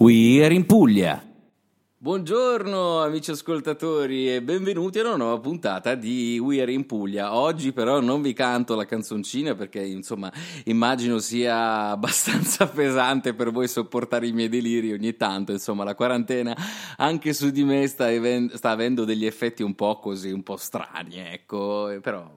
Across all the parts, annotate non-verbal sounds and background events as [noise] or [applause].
We are in Puglia. Buongiorno amici ascoltatori e benvenuti a una nuova puntata di We Are in Puglia. Oggi però non vi canto la canzoncina perché insomma immagino sia [laughs] abbastanza pesante per voi sopportare i miei deliri ogni tanto, insomma la quarantena anche su di me sta, even- sta avendo degli effetti un po' così, un po' strani, ecco, però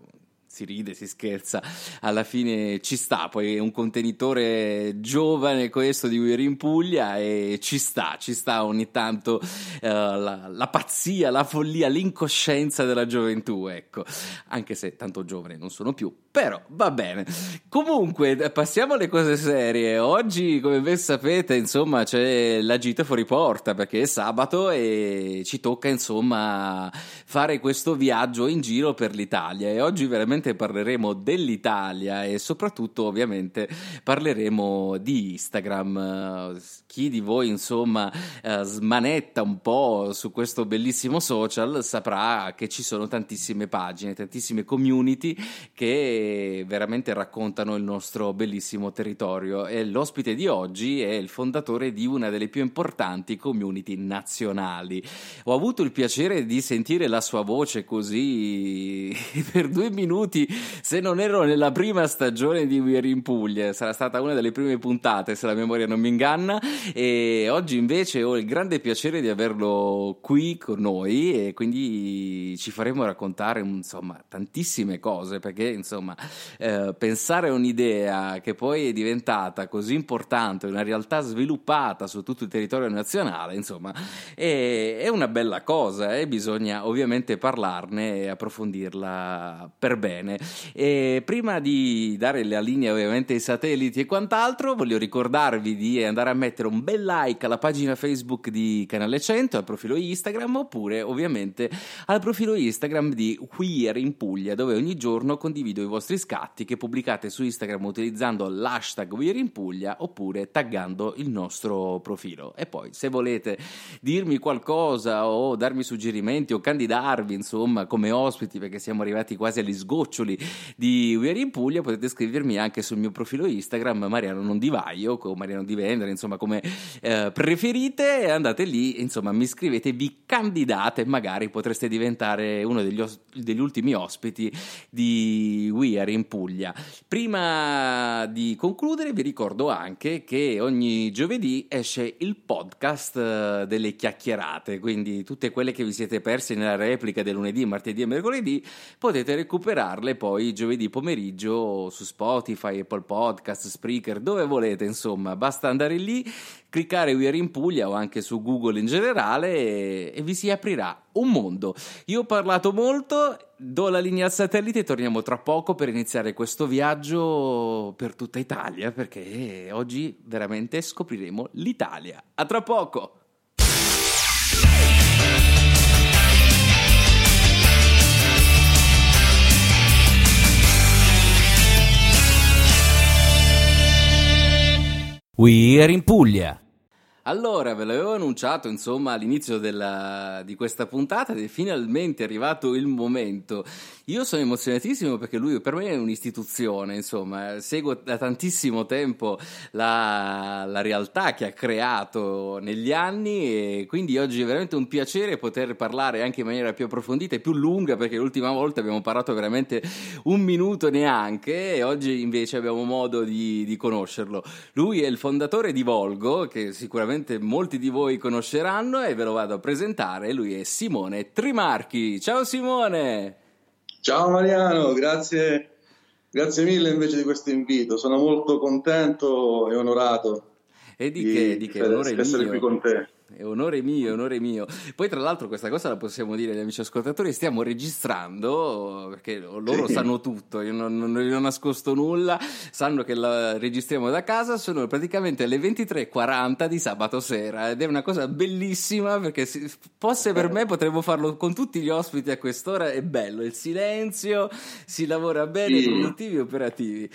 si ride, si scherza, alla fine ci sta, poi è un contenitore giovane questo di We're in Puglia e ci sta, ci sta ogni tanto eh, la, la pazzia, la follia, l'incoscienza della gioventù, ecco, anche se tanto giovane non sono più, però va bene. Comunque, passiamo alle cose serie. Oggi, come ben sapete, insomma, c'è la gita fuori porta perché è sabato e ci tocca, insomma, fare questo viaggio in giro per l'Italia e oggi veramente parleremo dell'Italia e soprattutto, ovviamente, parleremo di Instagram. Chi di voi, insomma, eh, smanetta un po' su questo bellissimo social saprà che ci sono tantissime pagine, tantissime community che veramente raccontano il nostro bellissimo territorio. E l'ospite di oggi è il fondatore di una delle più importanti community nazionali. Ho avuto il piacere di sentire la sua voce così [laughs] per due minuti, se non ero nella prima stagione di We Are in Puglia, sarà stata una delle prime puntate se la memoria non mi inganna e oggi invece ho il grande piacere di averlo qui con noi e quindi ci faremo raccontare insomma tantissime cose perché insomma eh, pensare a un'idea che poi è diventata così importante, una realtà sviluppata su tutto il territorio nazionale, insomma, è, è una bella cosa e bisogna ovviamente parlarne e approfondirla per bene. E prima di dare la linea ovviamente ai satelliti e quant'altro, voglio ricordarvi di andare a mettere un bel like alla pagina Facebook di Canale 100, al profilo Instagram oppure ovviamente al profilo Instagram di Queer in Puglia, dove ogni giorno condivido i vostri scatti che pubblicate su Instagram utilizzando l'hashtag We're in Puglia oppure taggando il nostro profilo. E poi se volete dirmi qualcosa o darmi suggerimenti o candidarvi insomma come ospiti perché siamo arrivati quasi agli sgoccioli di We're in Puglia potete scrivermi anche sul mio profilo Instagram Mariano Nondivaio o Mariano Di Vendere insomma come eh, preferite andate lì insomma mi scrivete vi candidate magari potreste diventare uno degli, os- degli ultimi ospiti di We Are in Puglia. Prima di concludere vi ricordo anche che ogni giovedì esce il podcast eh, delle chiacchierate, quindi tutte quelle che vi siete persi nella replica del lunedì, martedì e mercoledì potete recuperarle poi giovedì pomeriggio su Spotify, Apple Podcast, Spreaker, dove volete, insomma, basta andare lì cliccare We Are in Puglia o anche su Google in generale e, e vi si aprirà un mondo. Io ho parlato molto, do la linea al satellite e torniamo tra poco per iniziare questo viaggio per tutta Italia perché oggi veramente scopriremo l'Italia. A tra poco! We are in Puglia. Allora, ve l'avevo annunciato insomma all'inizio della, di questa puntata ed è finalmente arrivato il momento. Io sono emozionatissimo perché lui per me è un'istituzione, insomma, seguo da tantissimo tempo la, la realtà che ha creato negli anni e quindi oggi è veramente un piacere poter parlare anche in maniera più approfondita e più lunga perché l'ultima volta abbiamo parlato veramente un minuto neanche e oggi invece abbiamo modo di, di conoscerlo. Lui è il fondatore di Volgo, che sicuramente molti di voi conosceranno e ve lo vado a presentare. Lui è Simone Trimarchi. Ciao Simone! Ciao Mariano, grazie, grazie mille invece di questo invito. Sono molto contento e onorato E di, che? Di che? essere- Onore essere qui con te. È onore mio, è onore mio. Poi, tra l'altro, questa cosa la possiamo dire agli amici ascoltatori: stiamo registrando perché loro sì. sanno tutto, io non, non, ho nascosto nulla. Sanno che la registriamo da casa. Sono praticamente le 23.40 di sabato sera ed è una cosa bellissima perché se fosse per me potremmo farlo con tutti gli ospiti a quest'ora. È bello il silenzio, si lavora bene, sì. produttivi e operativi.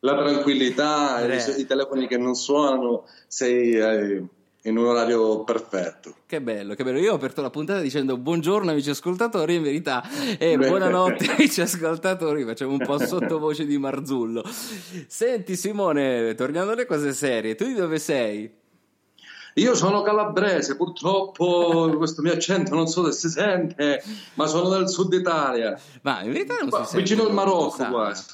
La tranquillità, i, i telefoni che non suonano, sei. Eh in un orario perfetto. Che bello, che bello. Io ho aperto la puntata dicendo buongiorno amici ascoltatori, in verità e eh, buonanotte amici ascoltatori, facciamo un po' [laughs] sottovoce di Marzullo. Senti Simone, torniamo alle cose serie, tu di dove sei? Io sono calabrese, purtroppo questo mio accento non so se si sente, ma sono del sud Italia. Ma in verità non si sente. Vicino al Marocco quasi.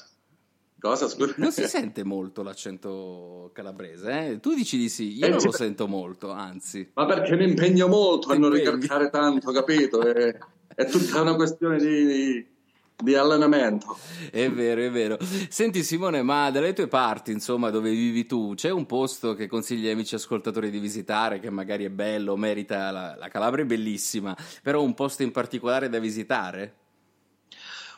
Cosa, scusa? Non si sente molto l'accento calabrese, eh? Tu dici di sì, io eh, non lo sento molto, anzi. Ma perché mi impegno molto a non ricalcare tanto, capito? È, è tutta una questione di, di allenamento. È vero, è vero. Senti Simone, ma dalle tue parti, insomma, dove vivi tu, c'è un posto che consigli agli amici ascoltatori di visitare, che magari è bello, merita, la, la Calabria è bellissima, però un posto in particolare da visitare?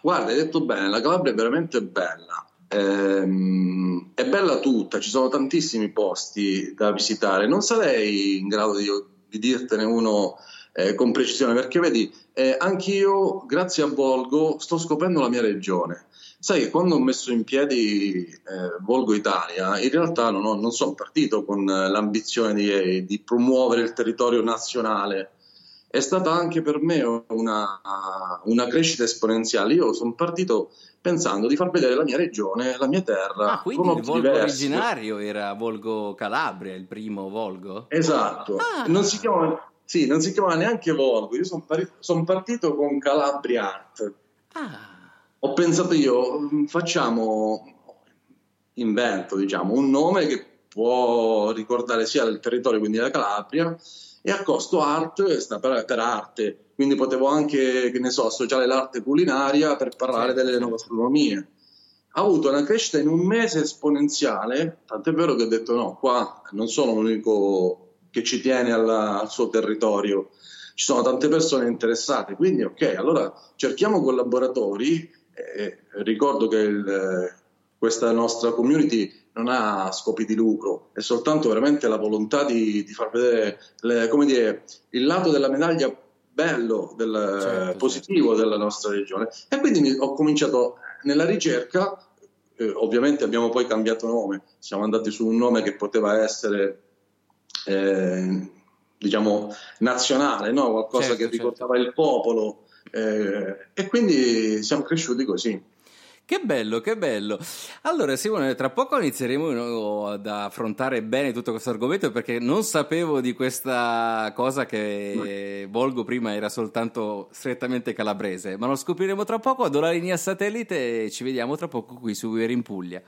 Guarda, hai detto bene, la Calabria è veramente bella. Ehm, è bella tutta, ci sono tantissimi posti da visitare. Non sarei in grado di, di dirtene uno eh, con precisione perché vedi, eh, anch'io, grazie a Volgo, sto scoprendo la mia regione. Sai quando ho messo in piedi eh, Volgo Italia, in realtà non, ho, non sono partito con l'ambizione di, di promuovere il territorio nazionale è stata anche per me una, una crescita esponenziale. Io sono partito pensando di far vedere la mia regione, la mia terra. Ah, quindi il Volgo diversi. originario era Volgo Calabria, il primo Volgo? Esatto. Ah. Non, si chiama, sì, non si chiamava neanche Volgo. Io sono pari- son partito con Calabria Art. Ah. Ho pensato io, mm, facciamo, invento, diciamo, un nome che può ricordare sia il territorio, quindi la Calabria, e a costo art sta per, per, arte, quindi potevo anche, che ne so, associare l'arte culinaria per parlare certo. delle nuove astronomie. Ha avuto una crescita in un mese esponenziale, tant'è vero che ho detto no, qua non sono l'unico che ci tiene alla, al suo territorio, ci sono tante persone interessate, quindi ok, allora cerchiamo collaboratori, eh, ricordo che il, questa nostra community non ha scopi di lucro, è soltanto veramente la volontà di, di far vedere le, come dire, il lato della medaglia bello, del, certo, positivo certo. della nostra regione. E quindi ho cominciato nella ricerca, eh, ovviamente abbiamo poi cambiato nome, siamo andati su un nome che poteva essere, eh, diciamo, nazionale, no? qualcosa certo, che certo. ricordava il popolo. Eh, e quindi siamo cresciuti così. Che bello, che bello. Allora, Simone, tra poco inizieremo ad affrontare bene tutto questo argomento perché non sapevo di questa cosa che Volgo prima era soltanto strettamente calabrese, ma lo scopriremo tra poco. Do la linea satellite e ci vediamo tra poco qui su We're in Puglia.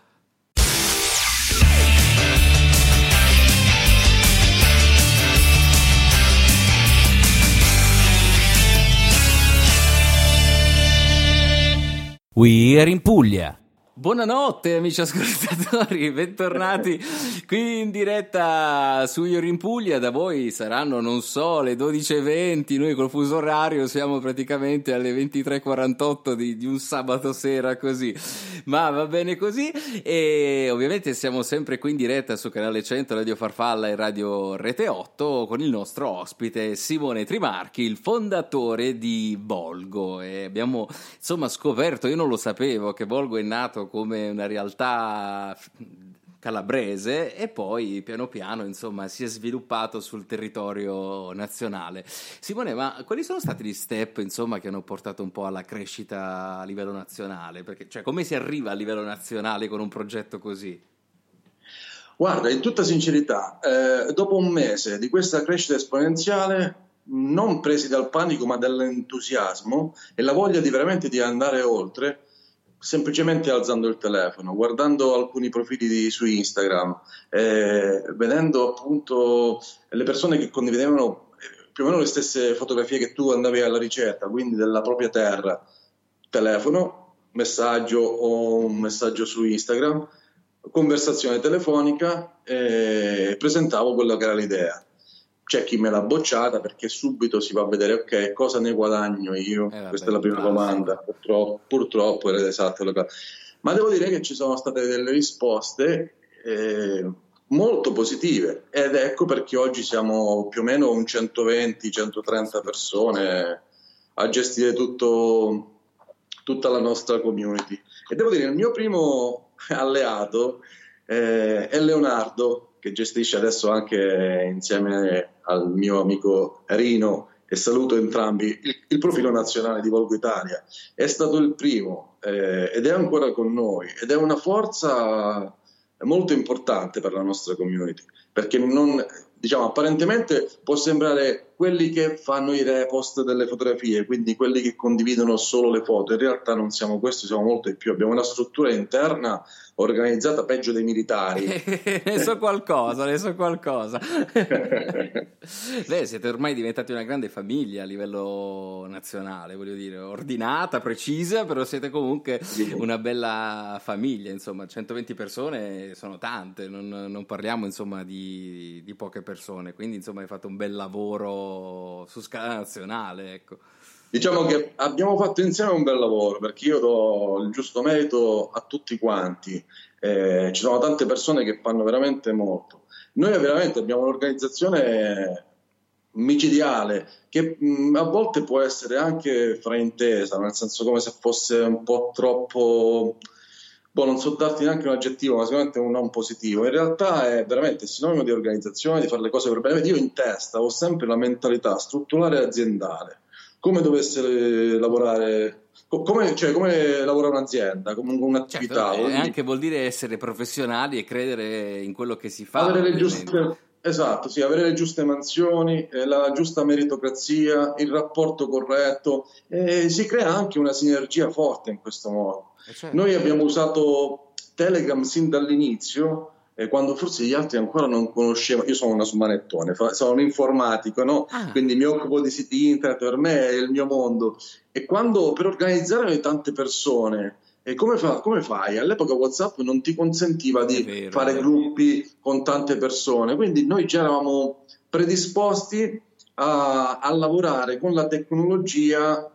We are in Puglia. Buonanotte amici ascoltatori, [laughs] bentornati qui in diretta su Io in Puglia, da voi saranno non so le 12.20, noi col fuso orario siamo praticamente alle 23.48 di, di, un sabato sera così, ma va bene così e ovviamente siamo sempre qui in diretta su Canale 100, Radio Farfalla e Radio Rete 8 con il nostro ospite Simone Trimarchi, il fondatore di Volgo. E abbiamo insomma scoperto, io non lo sapevo, che Volgo è nato come una realtà calabrese e poi piano piano insomma si è sviluppato sul territorio nazionale. Simone, ma quali sono stati gli step insomma che hanno portato un po' alla crescita a livello nazionale? Perché, cioè, come si arriva a livello nazionale con un progetto così? Guarda, in tutta sincerità, eh, dopo un mese di questa crescita esponenziale, non presi dal panico ma dall'entusiasmo e la voglia di veramente di andare oltre, semplicemente alzando il telefono, guardando alcuni profili di, su Instagram, eh, vedendo appunto le persone che condividevano eh, più o meno le stesse fotografie che tu andavi alla ricerca, quindi della propria terra, telefono, messaggio o un messaggio su Instagram, conversazione telefonica e presentavo quella che era l'idea. C'è chi me l'ha bocciata perché subito si va a vedere ok cosa ne guadagno io? Eh, questa è la prima domanda. Purtroppo, purtroppo era esatto ma devo dire che ci sono state delle risposte eh, molto positive. Ed ecco perché oggi siamo più o meno un 120-130 persone a gestire tutto, tutta la nostra community. E devo dire il mio primo alleato eh, è Leonardo che gestisce adesso anche insieme al mio amico Rino e saluto entrambi il, il profilo nazionale di Volgo Italia. È stato il primo eh, ed è ancora con noi ed è una forza molto importante per la nostra community perché non, diciamo, apparentemente può sembrare quelli che fanno i repost delle fotografie, quindi quelli che condividono solo le foto. In realtà non siamo questi, siamo molto di più. Abbiamo una struttura interna organizzata peggio dei militari. [laughs] ne so qualcosa, ne so qualcosa. [laughs] Beh, siete ormai diventati una grande famiglia a livello nazionale, voglio dire, ordinata, precisa, però siete comunque una bella famiglia, insomma, 120 persone sono tante, non, non parliamo insomma di, di poche persone, quindi insomma hai fatto un bel lavoro su scala nazionale, ecco. Diciamo che abbiamo fatto insieme un bel lavoro perché io do il giusto merito a tutti quanti. Eh, ci sono tante persone che fanno veramente molto. Noi veramente abbiamo un'organizzazione micidiale che mh, a volte può essere anche fraintesa, nel senso come se fosse un po' troppo boh, non so darti neanche un aggettivo, ma sicuramente un non positivo. In realtà è veramente sinonimo di organizzazione, di fare le cose per bene. Io in testa ho sempre la mentalità strutturale aziendale come dovesse lavorare come, cioè, come, lavora un'azienda, come un'attività. Certo, e anche vuol dire essere professionali e credere in quello che si fa. Avere le giuste, esatto, sì, avere le giuste mansioni, eh, la giusta meritocrazia, il rapporto corretto. E si crea anche una sinergia forte in questo modo. Eh, certo. Noi abbiamo usato Telegram sin dall'inizio eh, quando forse gli altri ancora non conoscevano. Io sono una smanettone, sono un informatico, no? ah. quindi mi occupo di siti internet, per me è il mio mondo. E quando per organizzare tante persone, e come, fa, come, fai? All'epoca WhatsApp non ti consentiva di vero, fare gruppi con tante persone, quindi noi ci eravamo predisposti a, a lavorare con la tecnologia.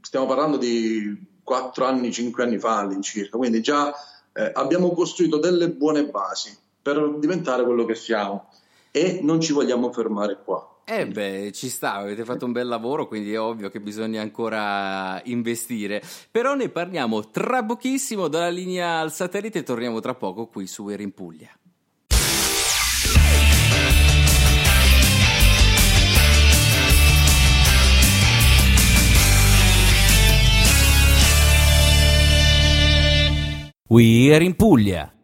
Stiamo parlando di 4 anni, 5 anni fa all'incirca, quindi già eh, abbiamo costruito delle buone basi per diventare quello che siamo e non ci vogliamo fermare qua. Eh beh, ci sta, avete fatto un bel lavoro, quindi è ovvio che bisogna ancora investire. Però ne parliamo tra pochissimo dalla linea al satellite e torniamo tra poco qui su Era in Puglia. We in Puglia.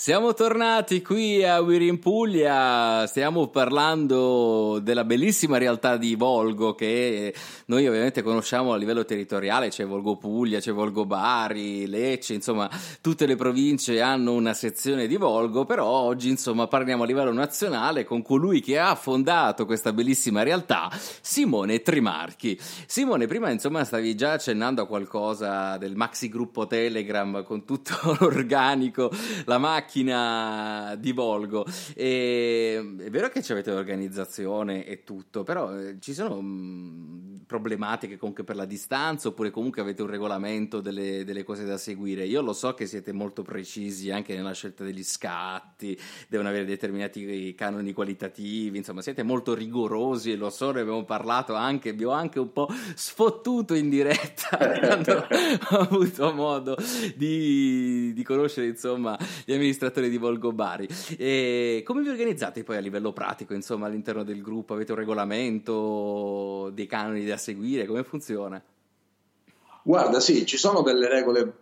Siamo tornati qui a We're in Puglia, stiamo parlando della bellissima realtà di Volgo che noi ovviamente conosciamo a livello territoriale, c'è Volgo Puglia, c'è Volgo Bari, Lecce, insomma tutte le province hanno una sezione di Volgo, però oggi insomma parliamo a livello nazionale con colui che ha fondato questa bellissima realtà, Simone Trimarchi. Simone, prima insomma stavi già accennando a qualcosa del maxi gruppo Telegram con tutto [laughs] l'organico, la macchina macchina di Volgo. E, è vero che avete l'organizzazione e tutto, però eh, ci sono mh, mm, problematiche comunque per la distanza oppure comunque avete un regolamento delle, delle, cose da seguire. Io lo so che siete molto precisi anche nella scelta degli scatti, devono avere determinati canoni qualitativi, insomma siete molto rigorosi e lo so, ne abbiamo parlato anche, vi ho anche un po' sfottuto in diretta [laughs] quando ho avuto modo di, di conoscere insomma gli amministratori amministratore di Volgo Bari. E come vi organizzate poi a livello pratico, insomma, all'interno del gruppo? Avete un regolamento, dei canoni da seguire? Come funziona? Guarda, sì, ci sono delle regole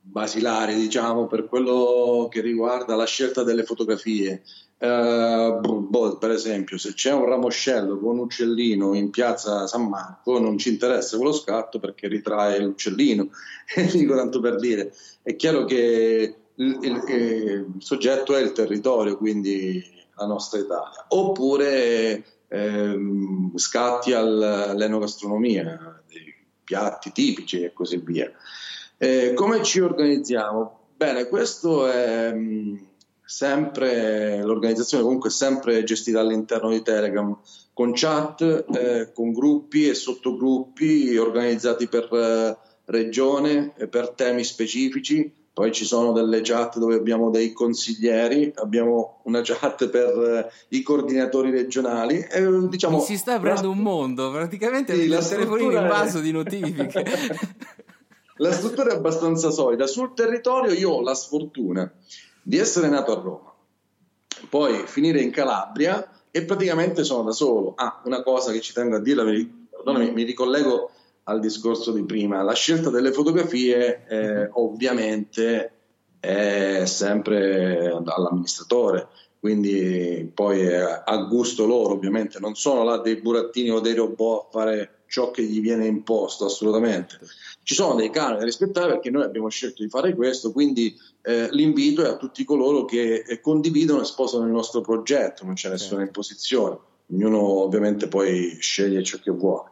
basilari, diciamo, per quello che riguarda la scelta delle fotografie. Uh, boh, per esempio, se c'è un ramoscello con un uccellino in piazza San Marco, non ci interessa quello scatto perché ritrae l'uccellino. [laughs] Dico tanto per dire, è chiaro che il, il, il, soggetto è il territorio, quindi la nostra Italia, oppure ehm, scatti all'enogastronomia, dei piatti tipici e così via. Eh, come ci organizziamo? Bene, questo è, sempre l'organizzazione comunque sempre gestita all'interno di Telegram con chat, eh, con gruppi e sottogruppi organizzati per eh, regione per temi specifici. Poi ci sono delle chat dove abbiamo dei consiglieri, abbiamo una chat per eh, i coordinatori regionali. E, diciamo, si sta aprendo la... un mondo, praticamente sì, il telefonino in vaso di notifiche. [laughs] la struttura è abbastanza solida. Sul territorio io ho la sfortuna di essere nato a Roma, poi finire in Calabria e praticamente sono da solo. Ah, una cosa che ci tengo a dire, perdonami, mi ricollego al discorso di prima, la scelta delle fotografie eh, ovviamente è sempre all'amministratore, quindi poi è a gusto loro ovviamente, non sono là dei burattini o dei robot a fare ciò che gli viene imposto assolutamente. Ci sono dei canoni da rispettare perché noi abbiamo scelto di fare questo, quindi eh, l'invito è a tutti coloro che eh, condividono e sposano il nostro progetto, non c'è nessuna imposizione, ognuno ovviamente poi sceglie ciò che vuole.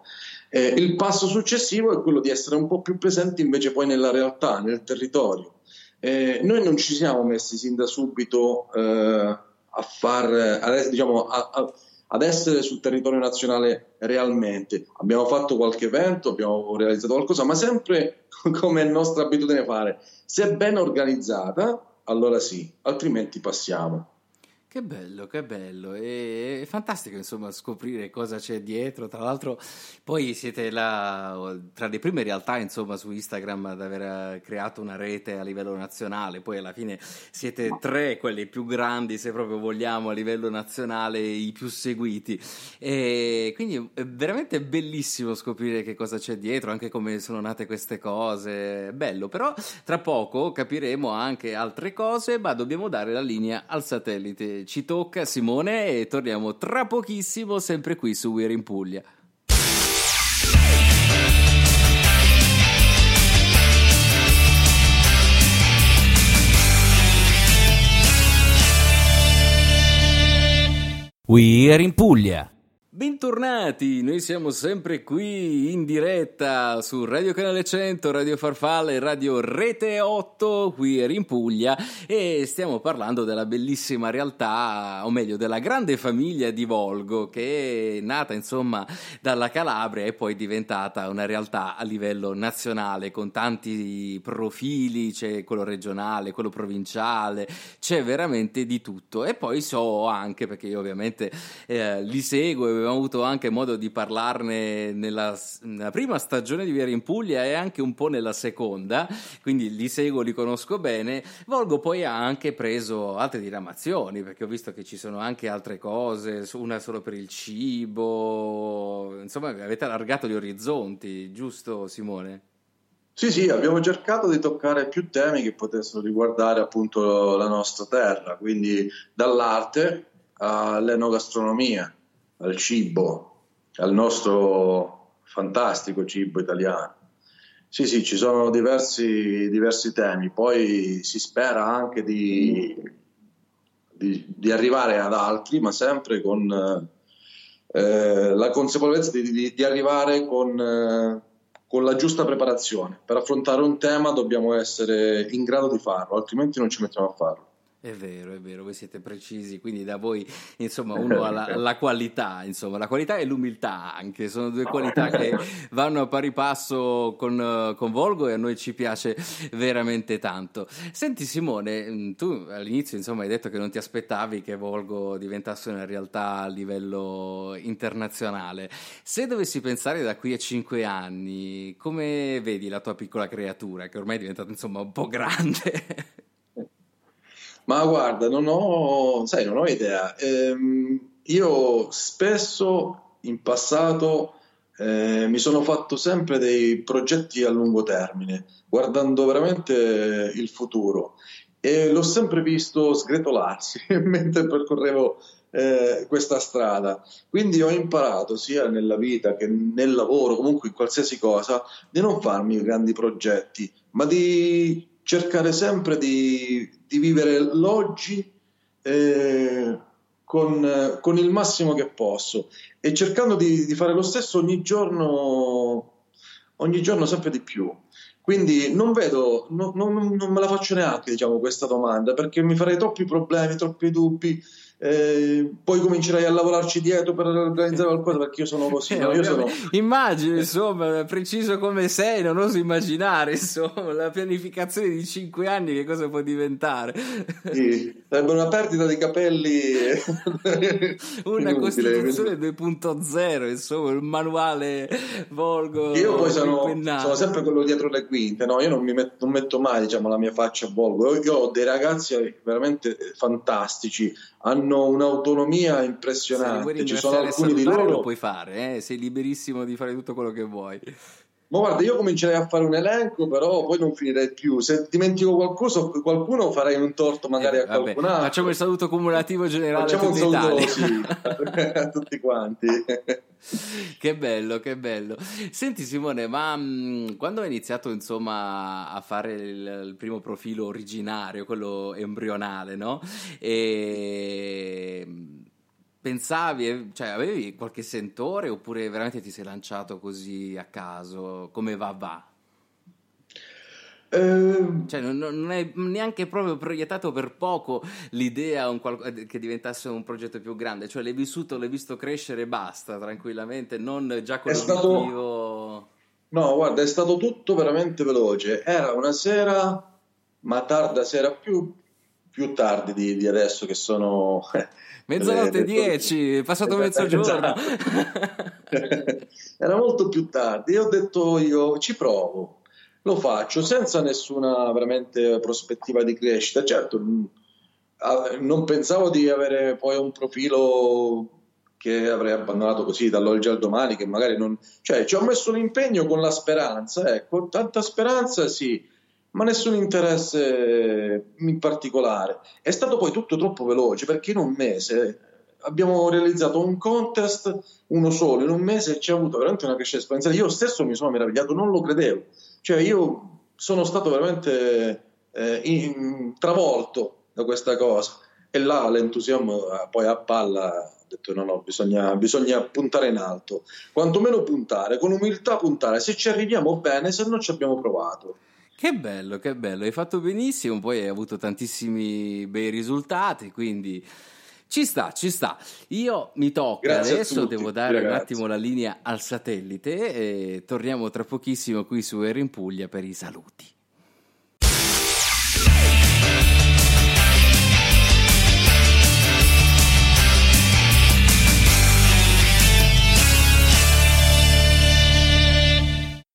Eh, il passo successivo è quello di essere un po' più presenti invece poi nella realtà, nel territorio. Eh, noi non ci siamo messi sin da subito eh, a far, diciamo, a, a, ad essere sul territorio nazionale realmente. Abbiamo fatto qualche evento, abbiamo realizzato qualcosa, ma sempre come è nostra abitudine fare. Se è ben organizzata, allora sì, altrimenti passiamo. Che bello, che bello. E, è fantastico, insomma, scoprire cosa c'è dietro. Tra l'altro, poi siete la, tra le prime realtà, insomma, su Instagram ad aver creato una rete a livello nazionale. Poi alla fine siete tre, quelli più grandi, se proprio vogliamo, a livello nazionale, i più seguiti. E quindi è veramente bellissimo scoprire che cosa c'è dietro, anche come sono nate queste cose. Bello, però tra poco capiremo anche altre cose, ma dobbiamo dare la linea al satellite ci tocca Simone e torniamo tra pochissimo sempre qui su We're in Puglia. We're in Puglia. Bentornati, noi siamo sempre qui in diretta su Radio Canale 100, Radio Farfalla e Radio Rete 8 qui in Puglia e stiamo parlando della bellissima realtà, o meglio della grande famiglia di Volgo che è nata insomma dalla Calabria e poi diventata una realtà a livello nazionale con tanti profili, c'è quello regionale, quello provinciale, c'è veramente di tutto. E poi so anche perché io ovviamente eh, li seguo avevamo avuto anche modo di parlarne nella, nella, prima stagione di Viera in Puglia e anche un po' nella seconda, quindi li seguo, li conosco bene. Volgo poi ha anche preso altre diramazioni, perché ho visto che ci sono anche altre cose, una solo per il cibo, insomma avete allargato gli orizzonti, giusto Simone? Sì, sì, abbiamo cercato di toccare più temi che potessero riguardare appunto la nostra terra, quindi dall'arte all'enogastronomia al cibo, al nostro fantastico cibo italiano. Sì, sì, ci sono diversi, diversi temi, poi si spera anche di, di, di arrivare ad altri, ma sempre con eh, la consapevolezza di, di arrivare con, eh, con la giusta preparazione. Per affrontare un tema dobbiamo essere in grado di farlo, altrimenti non ci mettiamo a farlo. È vero, è vero, voi siete precisi, quindi da voi, insomma, uno ha la, [laughs] la, qualità, insomma, la qualità e l'umiltà anche, sono due qualità che [laughs] vanno a pari passo con, con Volgo e a noi ci piace veramente tanto. Senti Simone, mm, tu all'inizio, insomma, hai detto che non ti aspettavi che Volgo diventasse una realtà a livello internazionale. Se dovessi pensare da qui a cinque anni, come vedi la tua piccola creatura, che ormai è diventata, insomma, un po' grande? [laughs] Ma guarda, non ho, sai, non ho idea. Ehm, io spesso in passato eh, mi sono fatto sempre dei progetti a lungo termine, guardando veramente il futuro e l'ho sempre visto sgretolarsi [laughs] mentre percorrevo eh, questa strada. Quindi ho imparato sia nella vita che nel lavoro, comunque in qualsiasi cosa, di non farmi grandi progetti, ma di cercare sempre di, di vivere l'oggi eh, con, con, il massimo che posso e cercando di, di, fare lo stesso ogni giorno ogni giorno sempre di più. Quindi non vedo, no, no, non me la faccio neanche diciamo, questa domanda perché mi farei troppi problemi, troppi dubbi eh, poi comincerai a lavorarci dietro per organizzare qualcosa perché io sono così. Eh, no? io sono... Immagino, insomma, preciso come sei, non oso immaginare, insomma, la pianificazione di 5 anni che cosa può diventare. Sì, sarebbe una perdita di capelli. una Inutile, Costituzione quindi... 2.0, insomma, il manuale Volgo. Io poi sono, sono, sempre quello dietro le quinte, no? Io non, mi metto, non metto mai, diciamo, la mia faccia a Volgo. Io ho dei ragazzi veramente fantastici hanno un'autonomia impressionante. Ci sono alcuni di loro. Lo puoi fare, eh? sei liberissimo di fare tutto quello che vuoi. Ma guarda, io comincerei a fare un elenco, però poi non finirei più. Se dimentico qualcosa, qualcuno farei un torto magari eh, a qualcun vabbè, altro. Facciamo il saluto cumulativo generale Facciamo un saluto sì, a [laughs] tutti quanti. [laughs] che bello, che bello. Senti Simone, ma mh, quando hai iniziato insomma a fare il, il, primo profilo originario, quello embrionale, no? E pensavi, cioè avevi qualche sentore oppure veramente ti sei lanciato così a caso, come va va? Uh, cioè, non, non, è neanche proprio proiettato per poco l'idea qual- che diventasse un progetto più grande, cioè l'hai vissuto, l'hai visto crescere e basta, tranquillamente, non già con l'obiettivo... Stato... No, guarda, è stato tutto veramente veloce. Era una sera, ma tarda sera più, più tardi di, di adesso che sono [laughs] Mezzanotte [laughs] e 10, è passato [laughs] mezzogiorno. Era molto più tardi. E ho detto io ci provo, lo faccio senza nessuna veramente prospettiva di crescita. Certo, mm, non pensavo di avere poi un profilo che avrei abbandonato così dall'oggi al domani, che magari non... Cioè, ci ho messo l'impegno con la speranza, ecco, tanta speranza sì, ma nessun interesse in particolare. È stato poi tutto troppo veloce perché in un mese abbiamo realizzato un contest, uno solo, in un mese ci ha avuto veramente una crescita esponenziale. Io stesso mi sono meravigliato, non lo credevo. Cioè io sono stato veramente eh, in, travolto da questa cosa. E là l'entusiasmo eh, poi a palla ho detto no, no, bisogna, bisogna puntare in alto. Quantomeno puntare, con umiltà puntare. Se ci arriviamo bene, se non ci abbiamo provato. Che bello, che bello, hai fatto benissimo, poi hai avuto tantissimi bei risultati, quindi ci sta, ci sta. Io mi tocca Grazie adesso, devo dare ragazzi. un attimo la linea al satellite e torniamo tra pochissimo qui su Air in Puglia per i saluti.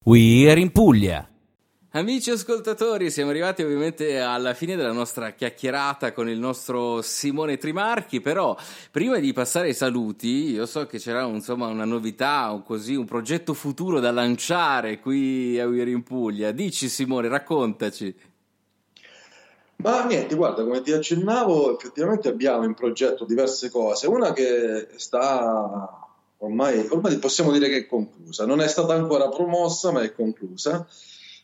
We are in Puglia. Amici ascoltatori, siamo arrivati ovviamente alla fine della nostra chiacchierata con il nostro Simone Trimarchi, però prima di passare ai saluti, io so che c'era insomma una novità, o così, un progetto futuro da lanciare qui a Uiri in Puglia. Dici Simone, raccontaci. Ma niente, guarda, come ti accennavo, effettivamente abbiamo in progetto diverse cose. Una che sta ormai, ormai possiamo dire che è conclusa, non è stata ancora promossa, ma è conclusa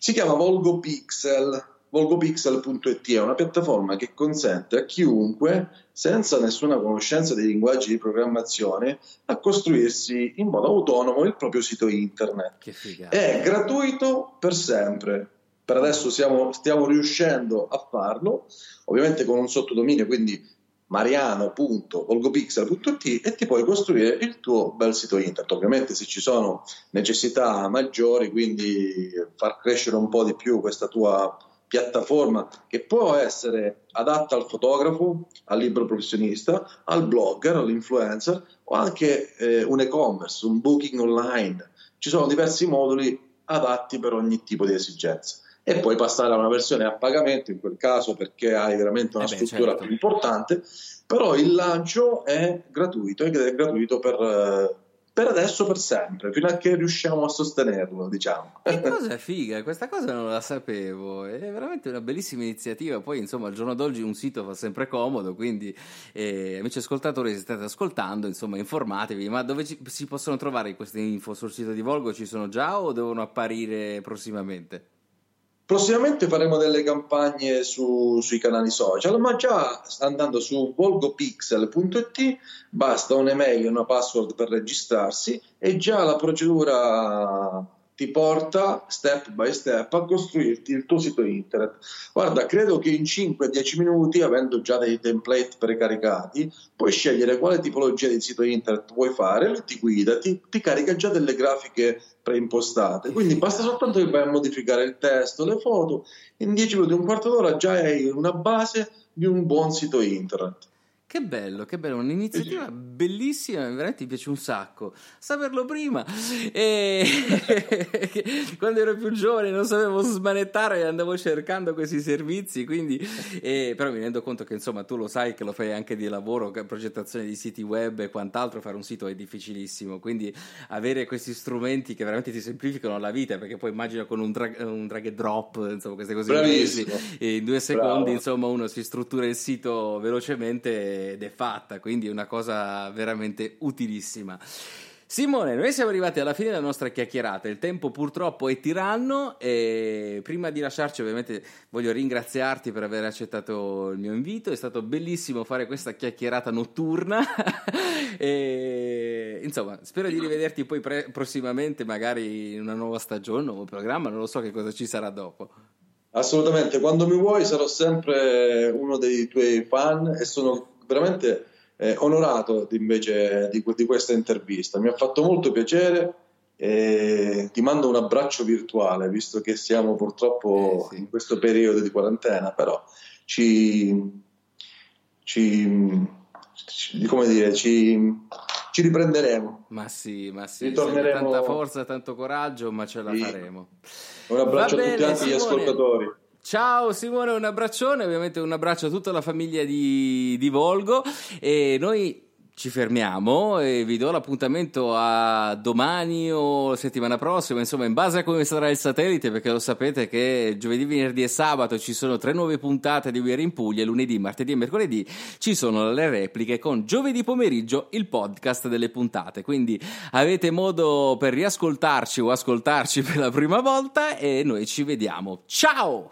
si chiama Volgo Pixel, volgopixel.it è una piattaforma che consente a chiunque, senza nessuna conoscenza dei linguaggi di programmazione, a costruirsi in modo autonomo il proprio sito internet. È gratuito per sempre. Per adesso siamo, stiamo riuscendo a farlo, ovviamente con un sottodominio, quindi mariano.volgopixel.it e ti puoi costruire il tuo bel sito internet. Ovviamente se ci sono necessità maggiori, quindi far crescere un po' di più questa tua piattaforma che può essere adatta al fotografo, al libro professionista, al blogger, all'influencer o anche eh, un e-commerce, un booking online. Ci sono diversi moduli adatti per ogni tipo di esigenza e poi passare a una versione a pagamento in quel caso perché hai veramente una eh beh, struttura certo. più importante, però il lancio è gratuito ed è gratuito per, per adesso per sempre, fino a che riusciamo a sostenerlo, diciamo. Che [laughs] cosa figa, questa cosa non la sapevo, è veramente una bellissima iniziativa, poi insomma al giorno d'oggi un sito fa sempre comodo, quindi eh, amici ascoltatori se state ascoltando, insomma informatevi, ma dove ci, si possono trovare queste info sul sito di Volgo? Ci sono già o devono apparire prossimamente? Prossimamente faremo delle campagne su, sui canali social, ma già andando su volgopixel.it basta un'email e una password per registrarsi e già la procedura ti porta step by step a costruirti il tuo sito internet. Guarda, credo che in 5-10 minuti, avendo già dei template precaricati, puoi scegliere quale tipologia di sito internet vuoi fare, lui ti guida, ti, ti carica già delle grafiche preimpostate. Quindi basta soltanto che vai a modificare il testo, le foto, in 10 minuti, un quarto d'ora già hai una base di un buon sito internet. Che bello, che bello, un'iniziativa bellissima, veramente mi piace un sacco. Saperlo prima. E... [laughs] Quando ero più giovane non sapevo smanettare e andavo cercando questi servizi, quindi... E... però mi rendo conto che insomma tu lo sai che lo fai anche di lavoro, progettazione di siti web e quant'altro, fare un sito è difficilissimo, quindi avere questi strumenti che veramente ti semplificano la vita, perché poi immagino con un drag, un drag and drop, insomma queste cose, in due secondi Bravo. insomma uno si struttura il sito velocemente ed è fatta, quindi è una cosa veramente utilissima. Simone, noi siamo arrivati alla fine della nostra chiacchierata, il tempo purtroppo è tiranno e prima di lasciarci ovviamente voglio ringraziarti per aver accettato il mio invito, è stato bellissimo fare questa chiacchierata notturna [laughs] e insomma spero di rivederti poi pre- prossimamente magari in una nuova stagione, un nuovo programma, non lo so che cosa ci sarà dopo. Assolutamente, quando mi vuoi sarò sempre uno dei tuoi fan e sono veramente eh, onorato invece di, di, questa intervista. Mi ha fatto molto piacere e ti mando un abbraccio virtuale, visto che siamo purtroppo eh, sì. in questo periodo di quarantena, però ci, ci, ci come dire, ci, ci riprenderemo. Ma sì, ma sì, tanta forza, tanto coraggio, ma ce la sì. faremo. Un abbraccio bene, a tutti gli ascoltatori. Ciao Simone, un abbraccione, ovviamente un abbraccio a tutta la famiglia di, di Volgo e noi ci fermiamo e vi do l'appuntamento a domani o settimana prossima, insomma, in base a come sarà il satellite, perché lo sapete che giovedì, venerdì e sabato ci sono tre nuove puntate di We Are in Puglia, lunedì, martedì e mercoledì ci sono le repliche con giovedì pomeriggio il podcast delle puntate. Quindi avete modo per riascoltarci o ascoltarci per la prima volta e noi ci vediamo. Ciao!